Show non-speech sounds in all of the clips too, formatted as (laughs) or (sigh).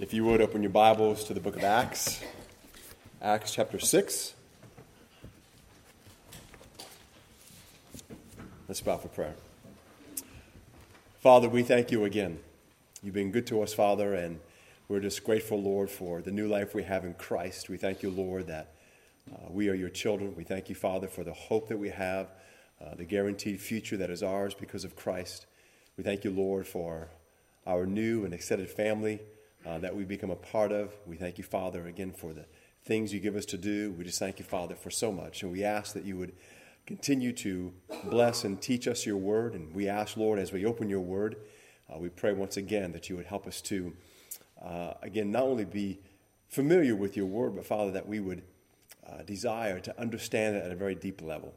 If you would open your Bibles to the book of Acts, Acts chapter 6. Let's bow for prayer. Father, we thank you again. You've been good to us, Father, and we're just grateful, Lord, for the new life we have in Christ. We thank you, Lord, that uh, we are your children. We thank you, Father, for the hope that we have, uh, the guaranteed future that is ours because of Christ. We thank you, Lord, for our new and extended family uh, that we become a part of. We thank you, Father, again for the things you give us to do. We just thank you, Father, for so much. And we ask that you would continue to bless and teach us your word. And we ask, Lord, as we open your word, uh, we pray once again that you would help us to, uh, again, not only be familiar with your word, but, Father, that we would uh, desire to understand it at a very deep level.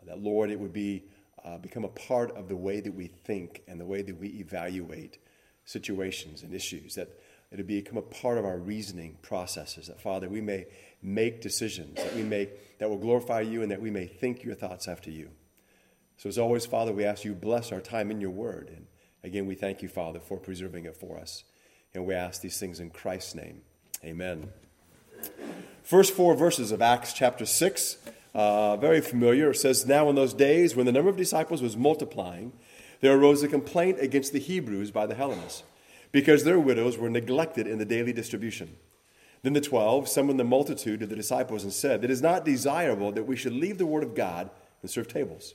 Uh, that, Lord, it would be. Uh, become a part of the way that we think and the way that we evaluate situations and issues. That it'll become a part of our reasoning processes. That, Father, we may make decisions that we may that will glorify you and that we may think your thoughts after you. So as always, Father, we ask you bless our time in your word. And again, we thank you, Father, for preserving it for us. And we ask these things in Christ's name. Amen. First four verses of Acts chapter 6, uh, very familiar. It says, Now in those days, when the number of disciples was multiplying, there arose a complaint against the Hebrews by the Hellenists because their widows were neglected in the daily distribution. Then the twelve summoned the multitude of the disciples and said, It is not desirable that we should leave the word of God and serve tables.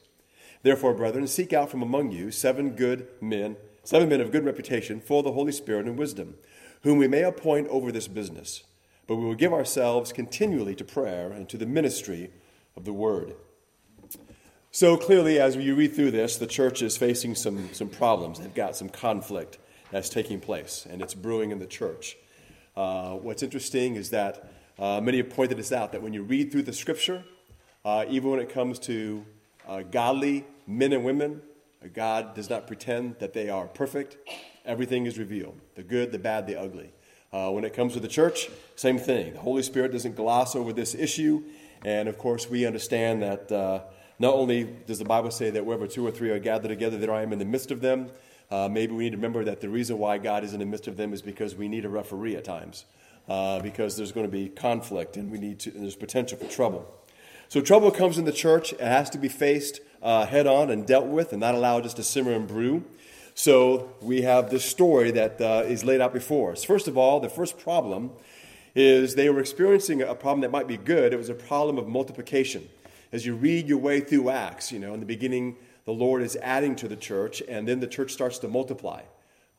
Therefore, brethren, seek out from among you seven good men, seven men of good reputation, full of the Holy Spirit and wisdom, whom we may appoint over this business. But we will give ourselves continually to prayer and to the ministry of the word. So clearly, as you read through this, the church is facing some, some problems. They've got some conflict that's taking place, and it's brewing in the church. Uh, what's interesting is that uh, many have pointed this out that when you read through the scripture, uh, even when it comes to uh, godly men and women, uh, God does not pretend that they are perfect. Everything is revealed the good, the bad, the ugly. Uh, when it comes to the church, same thing. The Holy Spirit doesn't gloss over this issue. And of course, we understand that not only does the Bible say that wherever two or three are gathered together, there I am in the midst of them, uh, maybe we need to remember that the reason why God is in the midst of them is because we need a referee at times, uh, because there's going to be conflict and we need to, there's potential for trouble. So trouble comes in the church. It has to be faced uh, head on and dealt with, and not allowed just to simmer and brew. So we have this story that uh, is laid out before us. First of all, the first problem is they were experiencing a problem that might be good. It was a problem of multiplication. As you read your way through Acts, you know, in the beginning the Lord is adding to the church, and then the church starts to multiply.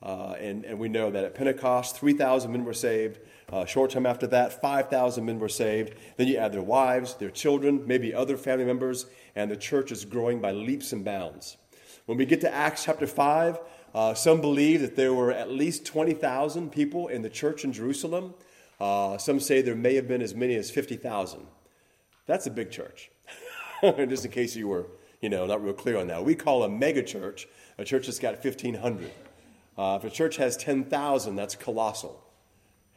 Uh, and, and we know that at Pentecost, 3,000 men were saved. Uh, short time after that, 5,000 men were saved. Then you add their wives, their children, maybe other family members, and the church is growing by leaps and bounds. When we get to Acts chapter 5, uh, some believe that there were at least 20,000 people in the church in Jerusalem. Uh, some say there may have been as many as 50,000. That's a big church, (laughs) just in case you were you know, not real clear on that. We call a megachurch a church that's got 1,500. Uh, if a church has 10,000, that's colossal.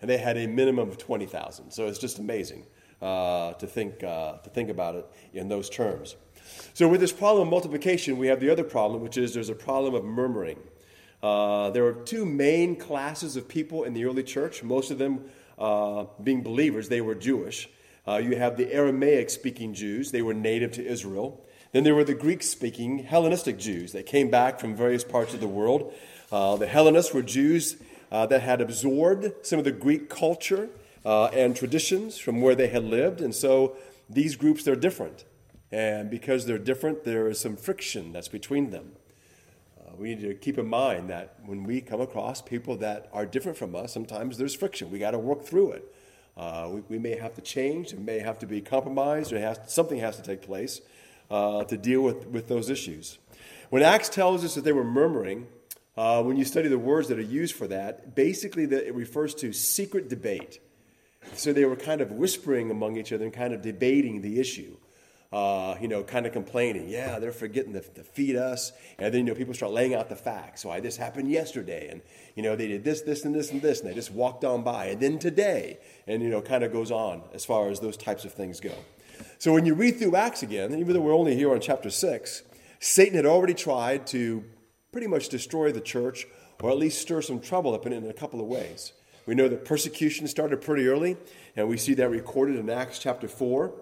And they had a minimum of 20,000. So it's just amazing uh, to, think, uh, to think about it in those terms. So, with this problem of multiplication, we have the other problem, which is there's a problem of murmuring. Uh, there were two main classes of people in the early church, most of them uh, being believers, they were Jewish. Uh, you have the Aramaic speaking Jews, they were native to Israel. Then there were the Greek speaking Hellenistic Jews that came back from various parts of the world. Uh, the Hellenists were Jews uh, that had absorbed some of the Greek culture uh, and traditions from where they had lived. And so these groups, they're different. And because they're different, there is some friction that's between them. Uh, we need to keep in mind that when we come across people that are different from us, sometimes there's friction. We got to work through it. Uh, we, we, may have to change, it may have to be compromised, or has, something has to take place uh, to deal with, with those issues. When Acts tells us that they were murmuring, uh, when you study the words that are used for that, basically the, it refers to secret debate. So they were kind of whispering among each other and kind of debating the issue. Uh, you know, kind of complaining, yeah, they're forgetting to, to, feed us. And then, you know, people start laying out the facts. Why this happened yesterday. And, you know, they did this, this, and this, and this. And they just walked on by. And then today. And, you know, kind of goes on as far as those types of things go. So when you read through Acts again, even though we're only here on chapter 6, Satan had already tried to pretty much destroy the church or at least stir some trouble up in it in a couple of ways. We know that persecution started pretty early, and we see that recorded in Acts chapter 4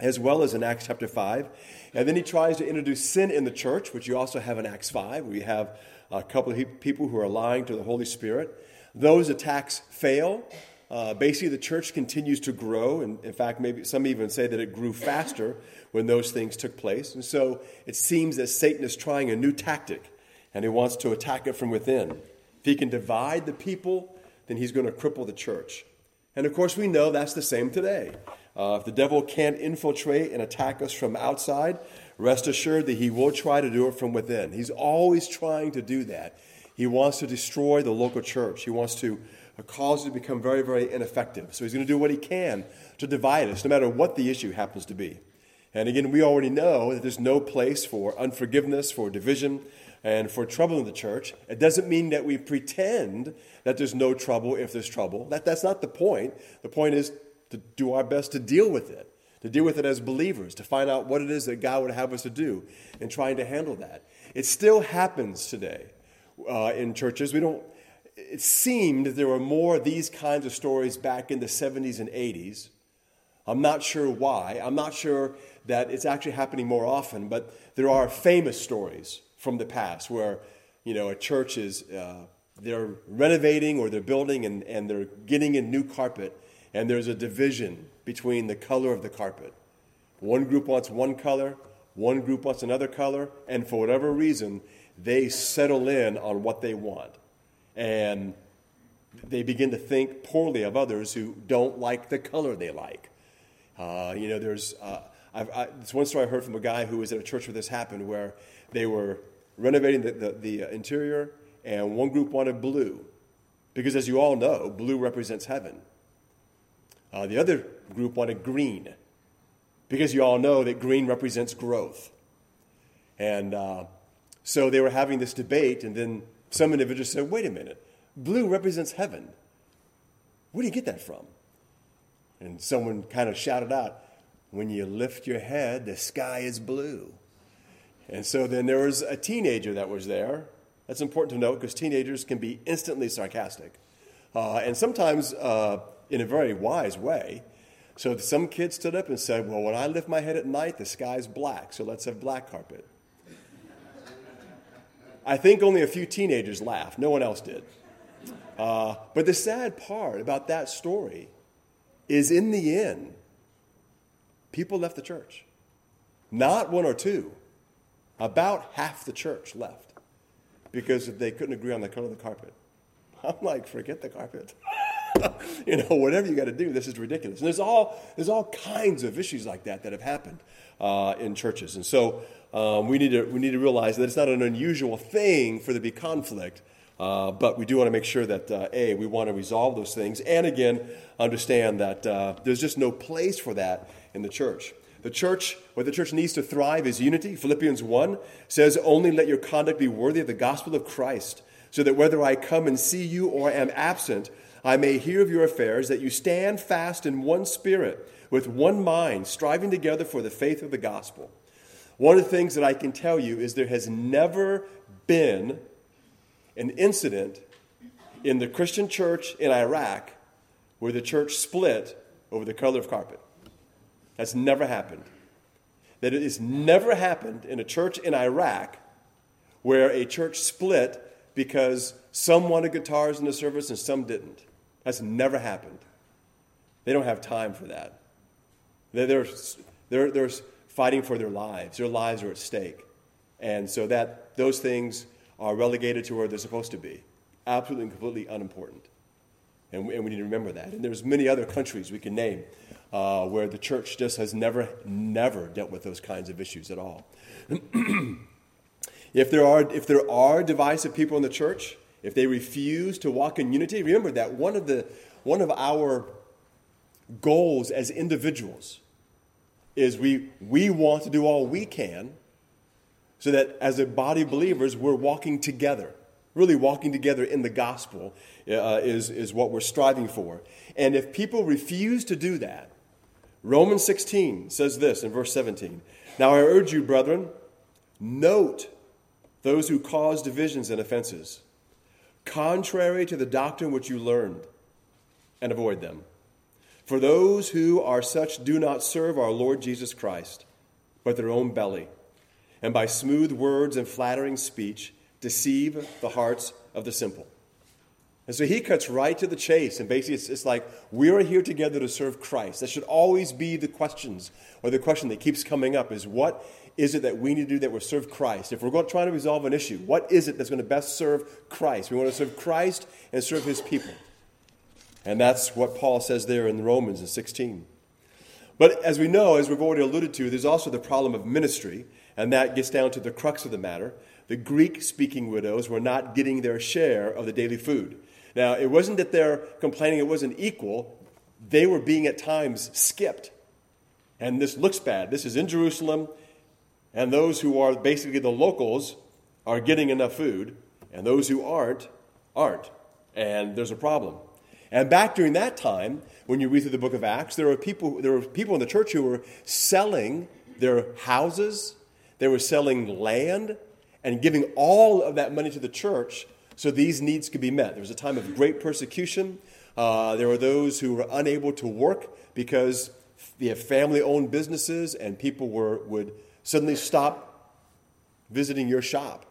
as well as in Acts chapter 5. And then he tries to introduce sin in the church, which you also have in Acts 5, where you have a couple of people who are lying to the Holy Spirit. Those attacks fail. Uh, basically, the church continues to grow, and in fact, maybe some even say that it grew faster when those things took place. And so it seems that Satan is trying a new tactic, and he wants to attack it from within. If he can divide the people, then he's going to cripple the church. And of course, we know that's the same today. Uh, if the devil can't infiltrate and attack us from outside, rest assured that he will try to do it from within. He's always trying to do that. He wants to destroy the local church. He wants to cause it to become very, very ineffective. So he's going to do what he can to divide us, no matter what the issue happens to be. And again, we already know that there's no place for unforgiveness, for division, and for trouble in the church. It doesn't mean that we pretend that there's no trouble if there's trouble. That, that's not the point. The point is to do our best to deal with it, to deal with it as believers, to find out what it is that God would have us to do in trying to handle that. It still happens today uh, in churches. We don't. It seemed there were more of these kinds of stories back in the 70s and 80s. I'm not sure why. I'm not sure that it's actually happening more often, but there are famous stories from the past where, you know, a church is, uh, they're renovating or they're building and, and they're getting in new carpet, and there's a division between the color of the carpet. One group wants one color, one group wants another color, and for whatever reason, they settle in on what they want. And they begin to think poorly of others who don't like the color they like. Uh, you know, there's uh, I, it's one story I heard from a guy who was at a church where this happened, where they were renovating the, the, the interior, and one group wanted blue, because as you all know, blue represents heaven. Uh, the other group wanted green, because you all know that green represents growth. And uh, so they were having this debate, and then some individual said, Wait a minute, blue represents heaven. Where do you get that from? And someone kind of shouted out, When you lift your head, the sky is blue. And so then there was a teenager that was there. That's important to note because teenagers can be instantly sarcastic. Uh, and sometimes uh, in a very wise way. So some kid stood up and said, Well, when I lift my head at night, the sky's black, so let's have black carpet. I think only a few teenagers laughed, no one else did. Uh, but the sad part about that story is in the end, people left the church. Not one or two, about half the church left because they couldn't agree on the color of the carpet. (laughs) I'm like, forget the carpet. (laughs) (laughs) you know, whatever you got to do, this is ridiculous. And there's all, there's all kinds of issues like that that have happened uh, in churches. And so um, we, need to, we need to realize that it's not an unusual thing for there to be conflict, uh, but we do want to make sure that, uh, A, we want to resolve those things, and again, understand that uh, there's just no place for that in the church. The church, what the church needs to thrive is unity. Philippians 1 says, Only let your conduct be worthy of the gospel of Christ, so that whether I come and see you or I am absent, I may hear of your affairs, that you stand fast in one spirit, with one mind, striving together for the faith of the gospel. One of the things that I can tell you is there has never been an incident in the Christian church in Iraq where the church split over the color of carpet. That's never happened. That it has never happened in a church in Iraq where a church split because some wanted guitars in the service and some didn't. That's never happened. They don't have time for that. They're, they're, they're fighting for their lives. Their lives are at stake. And so that those things are relegated to where they're supposed to be. Absolutely and completely unimportant. And we, and we need to remember that. And there's many other countries we can name uh, where the church just has never, never dealt with those kinds of issues at all. (clears throat) if, there are, if there are divisive people in the church, if they refuse to walk in unity, remember that one of, the, one of our goals as individuals is we, we want to do all we can so that as a body of believers, we're walking together. Really, walking together in the gospel uh, is, is what we're striving for. And if people refuse to do that, Romans 16 says this in verse 17 Now I urge you, brethren, note those who cause divisions and offenses, contrary to the doctrine which you learned, and avoid them. For those who are such do not serve our Lord Jesus Christ, but their own belly, and by smooth words and flattering speech deceive the hearts of the simple. And so he cuts right to the chase, and basically it's, it's like we are here together to serve Christ. That should always be the questions, or the question that keeps coming up is what is it that we need to do that will serve Christ? If we're going to try to resolve an issue, what is it that's going to best serve Christ? We want to serve Christ and serve his people. And that's what Paul says there in Romans in 16. But as we know, as we've already alluded to, there's also the problem of ministry, and that gets down to the crux of the matter. The Greek speaking widows were not getting their share of the daily food. Now, it wasn't that they're complaining it wasn't equal, they were being at times skipped. And this looks bad. This is in Jerusalem, and those who are basically the locals are getting enough food, and those who aren't, aren't. And there's a problem. And back during that time, when you read through the book of Acts, there were people, there were people in the church who were selling their houses, they were selling land, and giving all of that money to the church so these needs could be met. There was a time of great persecution. Uh, there were those who were unable to work because they have family owned businesses and people were, would suddenly stop visiting your shop.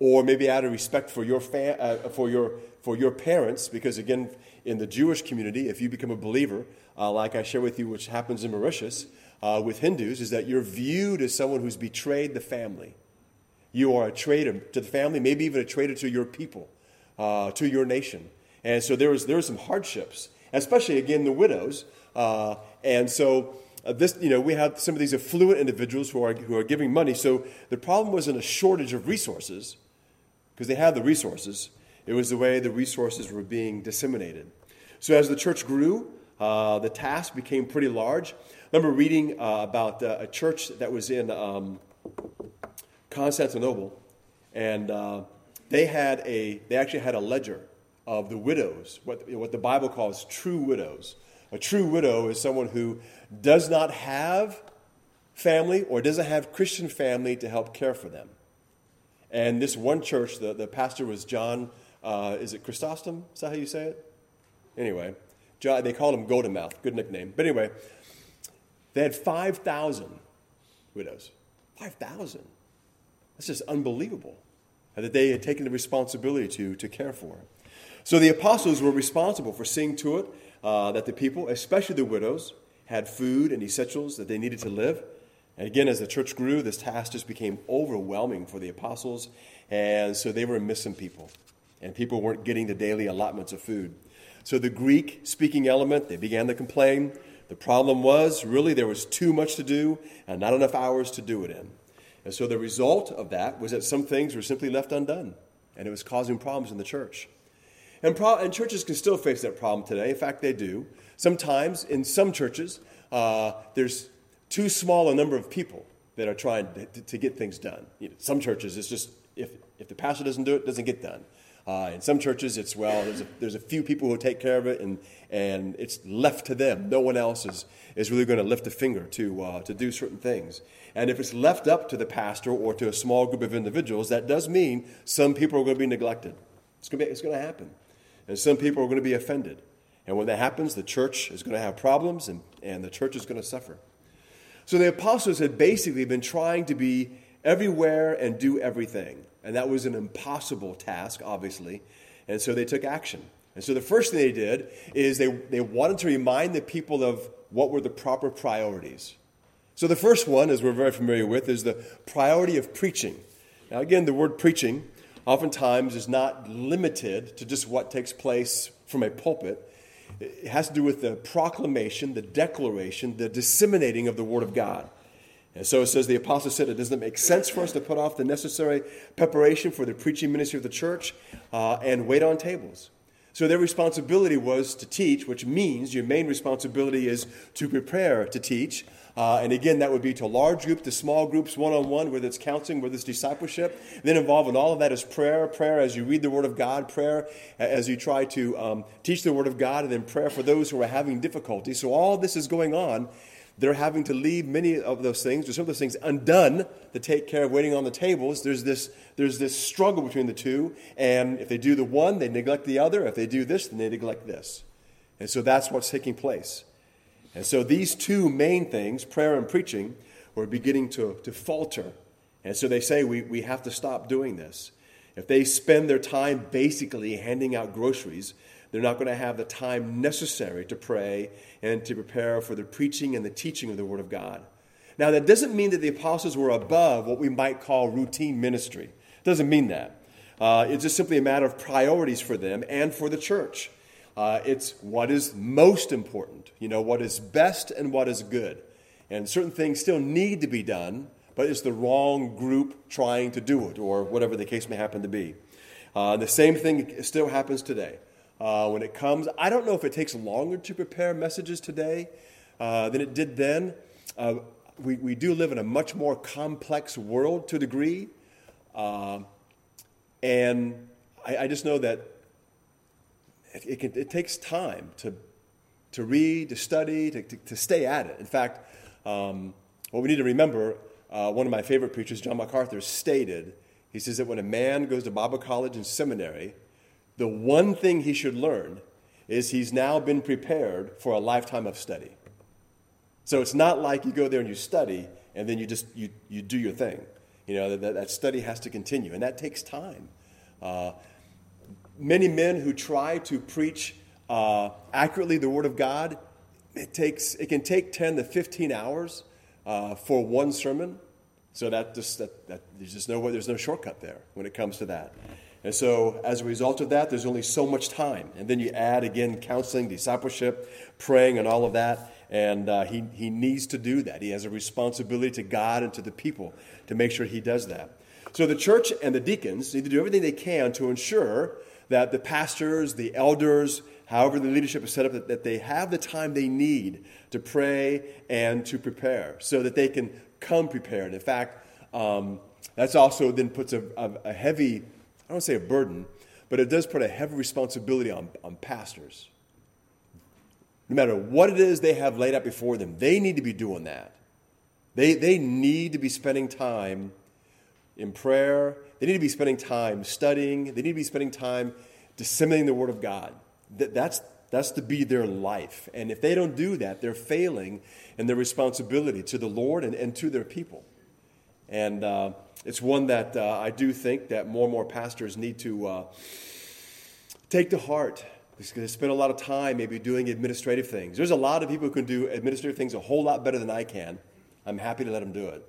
Or maybe out of respect for your, fa- uh, for, your, for your parents, because again, in the Jewish community, if you become a believer, uh, like I share with you, which happens in Mauritius uh, with Hindus, is that you're viewed as someone who's betrayed the family. You are a traitor to the family, maybe even a traitor to your people, uh, to your nation. And so there was there some hardships, especially again the widows. Uh, and so uh, this, you know, we have some of these affluent individuals who are who are giving money. So the problem wasn't a shortage of resources, because they had the resources. It was the way the resources were being disseminated. So as the church grew, uh, the task became pretty large. I remember reading uh, about uh, a church that was in um, Constantinople, and uh, they had a they actually had a ledger of the widows, what, what the Bible calls true widows. A true widow is someone who does not have family or doesn't have Christian family to help care for them. And this one church, the, the pastor was John, uh, is it Chrysostom? Is that how you say it? Anyway, John, they called him Golden Mouth, good nickname. But anyway, they had 5,000 widows. 5,000. That's just unbelievable that they had taken the responsibility to, to care for. So the apostles were responsible for seeing to it uh, that the people, especially the widows, had food and essentials that they needed to live. And again, as the church grew, this task just became overwhelming for the apostles. And so they were missing people. And people weren't getting the daily allotments of food. So the Greek speaking element, they began to complain. The problem was really there was too much to do and not enough hours to do it in. And so the result of that was that some things were simply left undone, and it was causing problems in the church. And, pro- and churches can still face that problem today. In fact, they do. Sometimes in some churches, uh, there's too small a number of people that are trying to, to get things done. You know, some churches, it's just if, if the pastor doesn't do it, it doesn't get done. Uh, in some churches, it's well, there's a, there's a few people who take care of it, and, and it's left to them. No one else is, is really going to lift a finger to, uh, to do certain things. And if it's left up to the pastor or to a small group of individuals, that does mean some people are going to be neglected. It's going to, be, it's going to happen. And some people are going to be offended. And when that happens, the church is going to have problems and, and the church is going to suffer. So the apostles had basically been trying to be everywhere and do everything. And that was an impossible task, obviously. And so they took action. And so the first thing they did is they, they wanted to remind the people of what were the proper priorities. So, the first one, as we're very familiar with, is the priority of preaching. Now, again, the word preaching oftentimes is not limited to just what takes place from a pulpit. It has to do with the proclamation, the declaration, the disseminating of the Word of God. And so it says the apostle said it doesn't make sense for us to put off the necessary preparation for the preaching ministry of the church uh, and wait on tables. So their responsibility was to teach, which means your main responsibility is to prepare to teach. Uh, and again, that would be to large groups, to small groups, one on one, whether it's counseling, whether it's discipleship. Then involved in all of that is prayer, prayer as you read the Word of God, prayer as you try to um, teach the Word of God, and then prayer for those who are having difficulty. So all this is going on. They're having to leave many of those things, or some of those things, undone to take care of waiting on the tables. There's this, there's this struggle between the two. And if they do the one, they neglect the other. If they do this, then they neglect this. And so that's what's taking place. And so these two main things, prayer and preaching, were beginning to, to falter. And so they say we, we have to stop doing this. If they spend their time basically handing out groceries, they're not going to have the time necessary to pray and to prepare for the preaching and the teaching of the Word of God. Now, that doesn't mean that the apostles were above what we might call routine ministry. It doesn't mean that. Uh, it's just simply a matter of priorities for them and for the church. Uh, it's what is most important, you know, what is best and what is good. And certain things still need to be done, but it's the wrong group trying to do it, or whatever the case may happen to be. Uh, the same thing still happens today. Uh, when it comes, I don't know if it takes longer to prepare messages today uh, than it did then. Uh, we, we do live in a much more complex world to a degree. Uh, and I, I, just know that it, it, can, it, takes time to, to read, to study, to, to, to stay at it. In fact, um, what we need to remember uh, one of my favorite preachers, John MacArthur, stated he says that when a man goes to Bible college and seminary, the one thing he should learn is he's now been prepared for a lifetime of study. So it's not like you go there and you study and then you just you, you do your thing. You know, that, that study has to continue, and that takes time. Uh, many men who try to preach uh, accurately the Word of God, it, takes, it can take 10 to 15 hours uh, for one sermon. So that just that, that there's just no way, there's no shortcut there when it comes to that. And so as a result of that, there's only so much time. And then you add again counseling, discipleship, praying, and all of that. And uh, he, he needs to do that. He has a responsibility to God and to the people to make sure he does that. So the church and the deacons need to do everything they can to ensure that the pastors, the elders, however the leadership is set up, that, that they have the time they need to pray and to prepare so that they can come prepared. In fact, um, that's also then puts a, a, a heavy, I don't say a burden, but it does put a heavy responsibility on, on pastors. No matter what it is they have laid out before them, they need to be doing that. They, they need to be spending time in prayer. They need to be spending time studying. They need to be spending time disseminating the Word of God. That, that's, that's to be their life. And if they don't do that, they're failing in their responsibility to the Lord and, and to their people. And uh, it's one that uh, I do think that more and more pastors need to uh, take to heart. They spend a lot of time maybe doing administrative things. There's a lot of people who can do administrative things a whole lot better than I can. I'm happy to let them do it.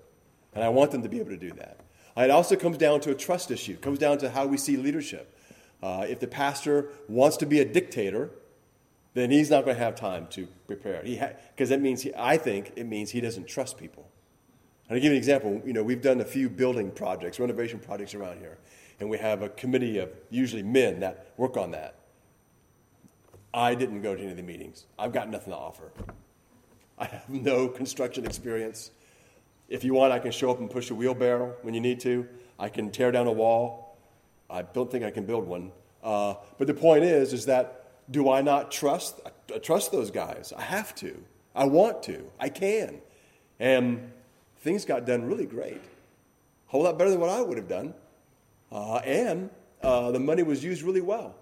And I want them to be able to do that. It also comes down to a trust issue. It comes down to how we see leadership. Uh, if the pastor wants to be a dictator, then he's not going to have time to prepare. Because ha- that means, he, I think, it means he doesn't trust people. And I'll give you an example. You know, we've done a few building projects, renovation projects around here, and we have a committee of usually men that work on that. I didn't go to any of the meetings. I've got nothing to offer. I have no construction experience. If you want, I can show up and push a wheelbarrow when you need to. I can tear down a wall. I don't think I can build one. Uh, but the point is, is that do I not trust? I trust those guys. I have to. I want to. I can. And things got done really great. A whole lot better than what I would have done. Uh, and uh, the money was used really well.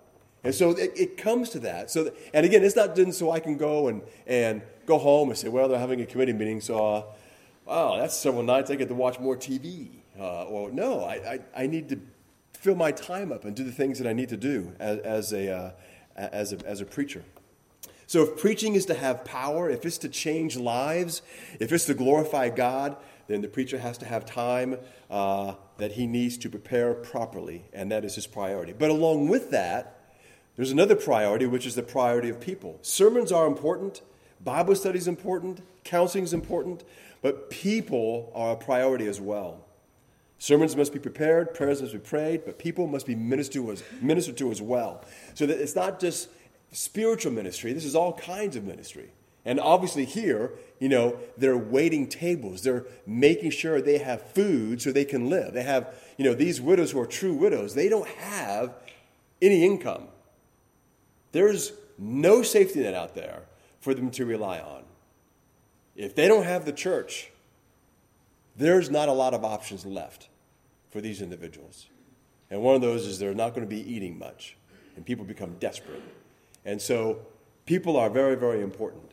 And so it, it comes to that. So, and again, it's not done so I can go and, and go home and say, well, they're having a committee meeting, so, wow, that's several nights I get to watch more TV. Uh, or no, I, I, I, need to fill my time up and do the things that I need to do as, as a, uh, as a, as a preacher. So, if preaching is to have power, if it's to change lives, if it's to glorify God, then the preacher has to have time uh, that he needs to prepare properly, and that is his priority. But along with that, there's another priority, which is the priority of people. Sermons are important, Bible study is important, counseling is important, but people are a priority as well. Sermons must be prepared, prayers must be prayed, but people must be ministered to as, ministered to as well. So that it's not just spiritual ministry, this is all kinds of ministry. And obviously, here, you know, they're waiting tables. They're making sure they have food so they can live. They have, you know, these widows who are true widows, they don't have any income. There's no safety net out there for them to rely on. If they don't have the church, there's not a lot of options left for these individuals. And one of those is they're not going to be eating much, and people become desperate. And so People are very, very important.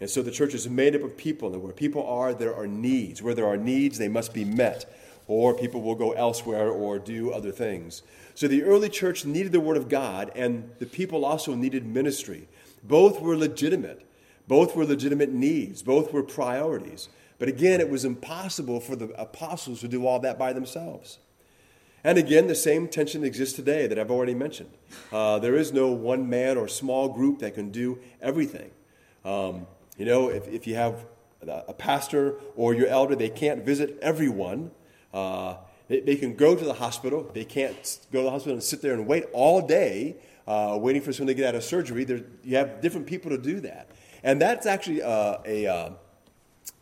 And so the church is made up of people, and where people are, there are needs. Where there are needs, they must be met, or people will go elsewhere or do other things. So the early church needed the Word of God, and the people also needed ministry. Both were legitimate, both were legitimate needs, both were priorities. But again, it was impossible for the apostles to do all that by themselves. And again, the same tension exists today that I've already mentioned. Uh, there is no one man or small group that can do everything. Um, you know, if, if you have a pastor or your elder, they can't visit everyone. Uh, they, they, can go to the hospital. They can't go to the hospital and sit there and wait all day uh, waiting for someone to get out of surgery. There, you have different people to do that. And that's actually uh, a, uh,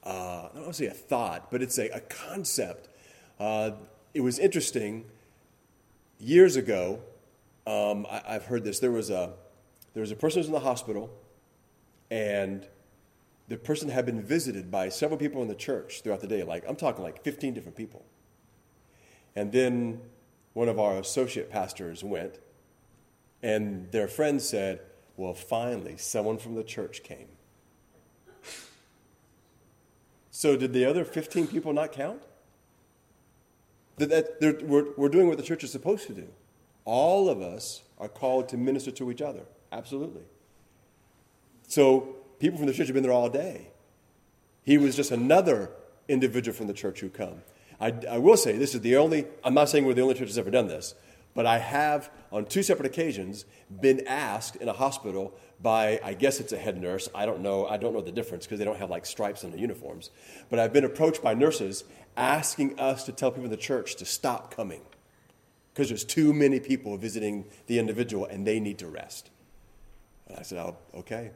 uh, I don't want to say a thought, but it's a, a concept. Uh, it was interesting. Years ago, um, I, have heard this. There was, a, there was a person who was in the hospital, and the person had been visited by several people in the church throughout the day. Like, I'm talking like 15 different people. And then one of our associate pastors went, and their friend said, Well, finally, someone from the church came. So, did the other 15 people not count? That, that we're, we're doing what the church is supposed to do. All of us are called to minister to each other. Absolutely. So, people from the church have been there all day. He was just another individual from the church who come. I, I will say this is the only, I'm not saying we're the only church that's ever done this, but I have, on two separate occasions, been asked in a hospital by, I guess it's a head nurse. I don't know. I don't know the difference because they don't have like stripes on the uniforms. But I've been approached by nurses asking us to tell people in the church to stop coming because there's too many people visiting the individual and they need to rest. And I said, oh, okay,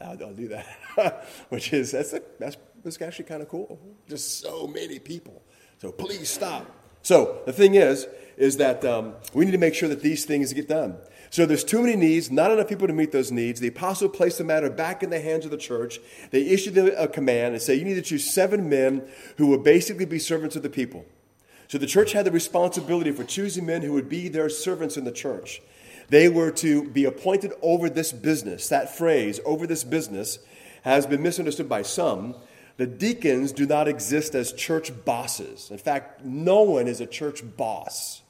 I'll, I'll do that. (laughs) Which is, that's, a, that's, that's actually kind of cool. Just so many people. So please stop. So the thing is, is that um, we need to make sure that these things get done. So there's too many needs, not enough people to meet those needs. The apostle placed the matter back in the hands of the church. They issued a command and say, you need to choose seven men who will basically be servants of the people. So the church had the responsibility for choosing men who would be their servants in the church. They were to be appointed over this business. That phrase, over this business, has been misunderstood by some. The deacons do not exist as church bosses. In fact, no one is a church boss.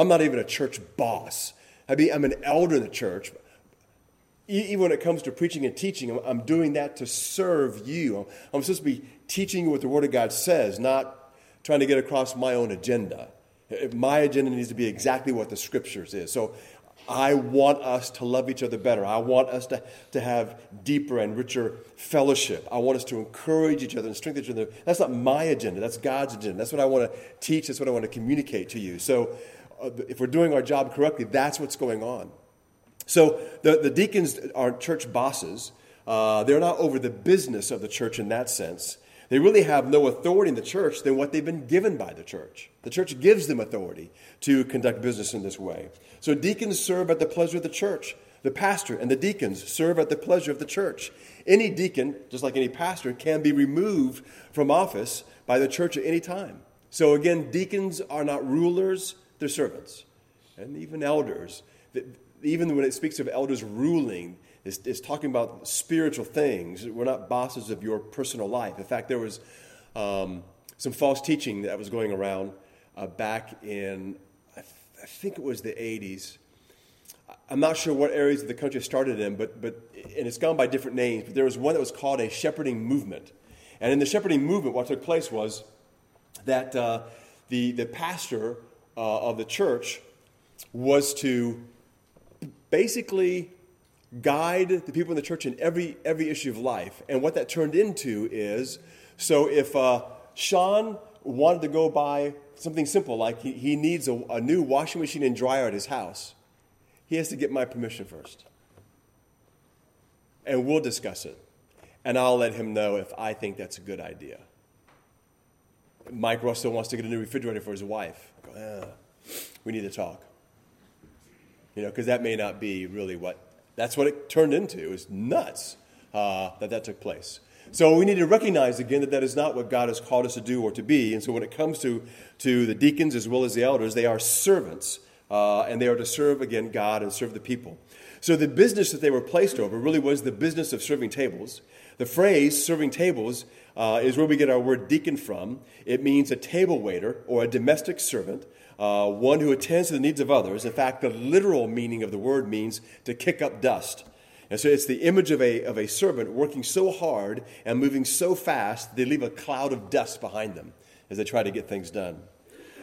I'm not even a church boss. I mean, I'm an elder in the church. Even when it comes to preaching and teaching, I'm doing that to serve you. I'm supposed to be teaching you what the Word of God says, not trying to get across my own agenda. My agenda needs to be exactly what the Scriptures is. So I want us to love each other better. I want us to, to have deeper and richer fellowship. I want us to encourage each other and strengthen each other. That's not my agenda, that's God's agenda. That's what I want to teach, that's what I want to communicate to you. So, if we're doing our job correctly, that's what's going on. So, the, the deacons are church bosses. Uh, they're not over the business of the church in that sense. They really have no authority in the church than what they've been given by the church. The church gives them authority to conduct business in this way. So deacons serve at the pleasure of the church. The pastor and the deacons serve at the pleasure of the church. Any deacon, just like any pastor, can be removed from office by the church at any time. So again, deacons are not rulers, they're servants. And even elders, even when it speaks of elders ruling, is, is talking about spiritual things. We're not bosses of your personal life. In fact, there was um, some false teaching that was going around uh, back in, I, th- I, think it was the 80s. I'm not sure what areas of the country started in, but, but, and it's gone by different names, but there was one that was called a shepherding movement. And in the shepherding movement, what took place was that uh, the, the pastor uh, of the church was to basically guide the people in the church in every, every issue of life. And what that turned into is so if uh, Sean wanted to go buy something simple, like he, he needs a, a new washing machine and dryer at his house, he has to get my permission first. And we'll discuss it. And I'll let him know if I think that's a good idea. Mike Russell wants to get a new refrigerator for his wife. Go, we need to talk. You know, because that may not be really what that's what it turned into. It was nuts uh, that that took place. So we need to recognize again that that is not what God has called us to do or to be. And so when it comes to, to the deacons as well as the elders, they are servants. Uh, and they are to serve, again, God and serve the people. So the business that they were placed over really was the business of serving tables. The phrase serving tables uh, is where we get our word deacon from. It means a table waiter or a domestic servant, uh, one who attends to the needs of others. In fact, the literal meaning of the word means to kick up dust. And so it's the image of a, of a servant working so hard and moving so fast, they leave a cloud of dust behind them as they try to get things done.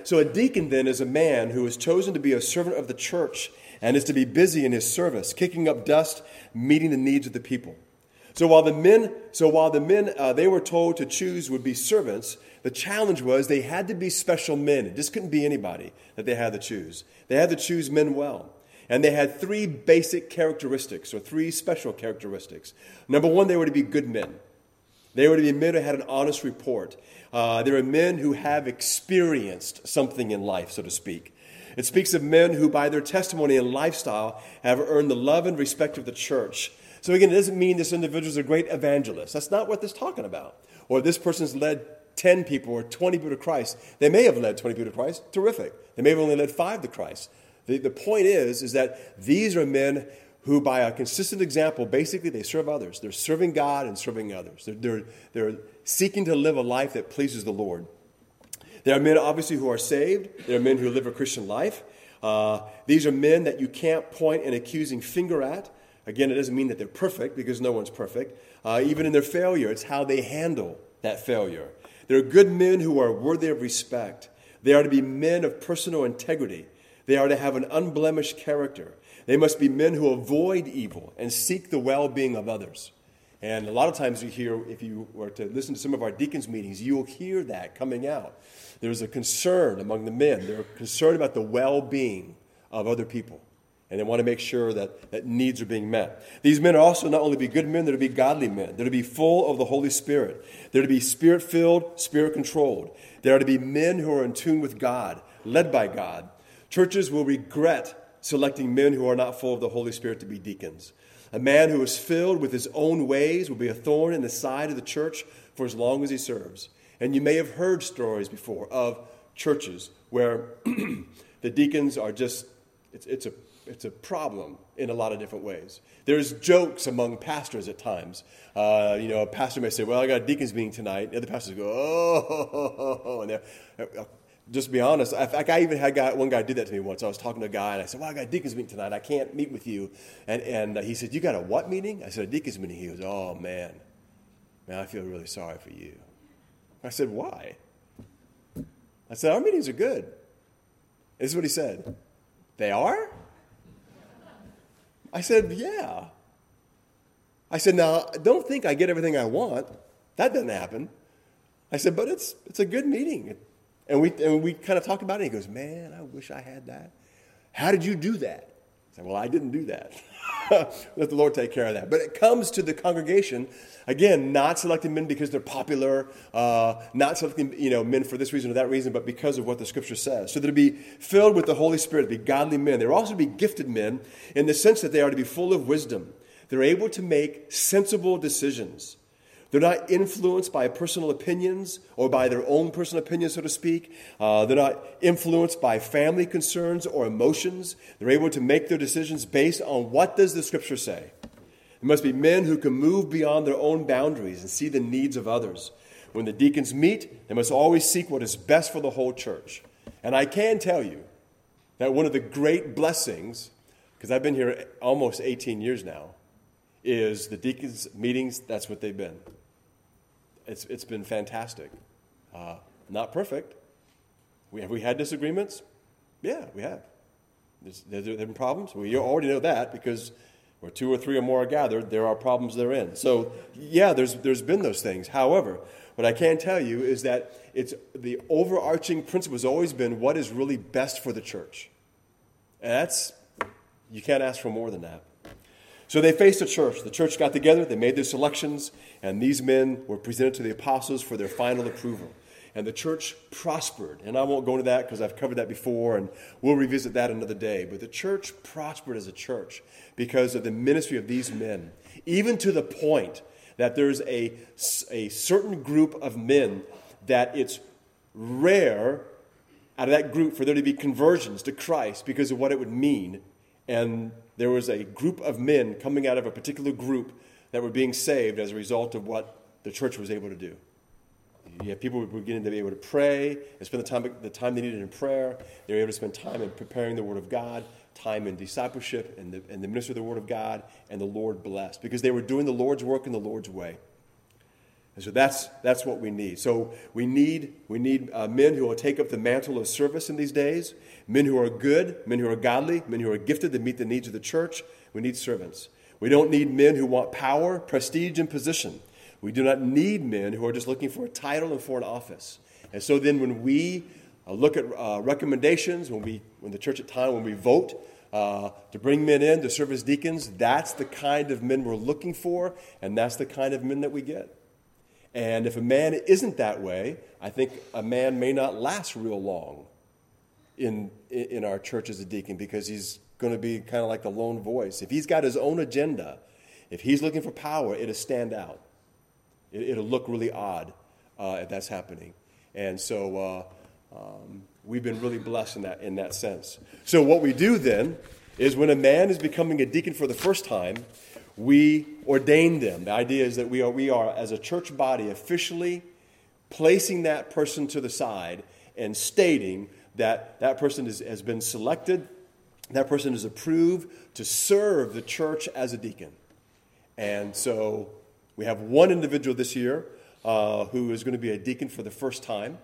So a deacon then is a man who is chosen to be a servant of the church and is to be busy in his service, kicking up dust, meeting the needs of the people. So while the men, so while the men uh, they were told to choose would be servants, the challenge was they had to be special men. It just couldn't be anybody that they had to choose. They had to choose men well. And they had three basic characteristics, or three special characteristics. Number one, they were to be good men. They were to be men who had an honest report. Uh, they were men who have experienced something in life, so to speak. It speaks of men who, by their testimony and lifestyle, have earned the love and respect of the church. So, again, it doesn't mean this individual is a great evangelist. That's not what this is talking about. Or this person's led 10 people or 20 people to Christ. They may have led 20 people to Christ. Terrific. They may have only led five to Christ. The, the point is, is that these are men who, by a consistent example, basically they serve others. They're serving God and serving others. They're, they're, they're seeking to live a life that pleases the Lord. There are men, obviously, who are saved. There are men who live a Christian life. Uh, these are men that you can't point an accusing finger at. Again, it doesn't mean that they're perfect because no one's perfect. Uh, even in their failure, it's how they handle that failure. They're good men who are worthy of respect. They are to be men of personal integrity. They are to have an unblemished character. They must be men who avoid evil and seek the well being of others. And a lot of times you hear, if you were to listen to some of our deacons' meetings, you'll hear that coming out. There's a concern among the men. They're concerned about the well being of other people. And they want to make sure that, that needs are being met. These men are also not only to be good men, they're to be godly men. They're to be full of the Holy Spirit. They're to be spirit filled, spirit controlled. They are to be men who are in tune with God, led by God. Churches will regret selecting men who are not full of the Holy Spirit to be deacons. A man who is filled with his own ways will be a thorn in the side of the church for as long as he serves. And you may have heard stories before of churches where (clears throat) the deacons are just, it's, it's, a, it's a problem in a lot of different ways. There's jokes among pastors at times. Uh, you know, a pastor may say, Well, I got a deacons meeting tonight. The other pastors go, Oh, (laughs) and they're, just be honest, I, I even had guy, one guy did that to me once. I was talking to a guy and I said, Well, I got a deacons meeting tonight. I can't meet with you. And, and he said, You got a what meeting? I said, A deacons meeting. He goes, Oh, man. Man, I feel really sorry for you. I said, Why? I said, Our meetings are good. This is what he said. They are? I said, Yeah. I said, Now, don't think I get everything I want. That doesn't happen. I said, But it's, it's a good meeting. And we, and we kind of talked about it. he goes, Man, I wish I had that. How did you do that? I said, Well, I didn't do that. (laughs) Let the Lord take care of that. But it comes to the congregation, again, not selecting men because they're popular, uh, not selecting you know, men for this reason or that reason, but because of what the scripture says. So they're to be filled with the Holy Spirit, be godly men. They're also to be gifted men in the sense that they are to be full of wisdom. They're able to make sensible decisions. They're not influenced by personal opinions or by their own personal opinions, so to speak. Uh, they're not influenced by family concerns or emotions. They're able to make their decisions based on what does the Scripture say. There must be men who can move beyond their own boundaries and see the needs of others. When the deacons meet, they must always seek what is best for the whole church. And I can tell you that one of the great blessings, because I've been here almost 18 years now, is the deacons' meetings, that's what they've been it's, it's been fantastic. Uh, not perfect. We, have we had disagreements? Yeah, we have. There's, there have been problems. We already know that because where two or three or more are gathered, there are problems therein. So, yeah, there's, there's been those things. However, what I can tell you is that it's the overarching principle has always been what is really best for the church. And that's, you can't ask for more than that. So they faced a church. The church got together, they made their selections, and these men were presented to the apostles for their final approval. And the church prospered. And I won't go into that because I've covered that before, and we'll revisit that another day. But the church prospered as a church because of the ministry of these men, even to the point that there's a, a certain group of men that it's rare out of that group for there to be conversions to Christ because of what it would mean. And there was a group of men coming out of a particular group that were being saved as a result of what the church was able to do. Have people were beginning to be able to pray and spend the time, the time they needed in prayer. They were able to spend time in preparing the Word of God, time in discipleship and the, and the ministry of the Word of God, and the Lord blessed because they were doing the Lord's work in the Lord's way. And so that's, that's what we need. So we need, we need uh, men who will take up the mantle of service in these days, men who are good, men who are godly, men who are gifted to meet the needs of the church. We need servants. We don't need men who want power, prestige, and position. We do not need men who are just looking for a title and for an office. And so then when we uh, look at uh, recommendations, when, we, when the church at time, when we vote uh, to bring men in to serve as deacons, that's the kind of men we're looking for, and that's the kind of men that we get. And if a man isn't that way, I think a man may not last real long in, in our church as a deacon because he's going to be kind of like the lone voice. If he's got his own agenda, if he's looking for power, it'll stand out. It, will look really odd uh, if that's happening. And so uh, um, we've been really blessed in that, in that sense. So, what we do then is when a man is becoming a deacon for the first time, we ordain them. The idea is that we are, we are, as a church body, officially placing that person to the side and stating that that person is, has been selected, that person is approved to serve the church as a deacon. And so we have one individual this year uh, who is going to be a deacon for the first time.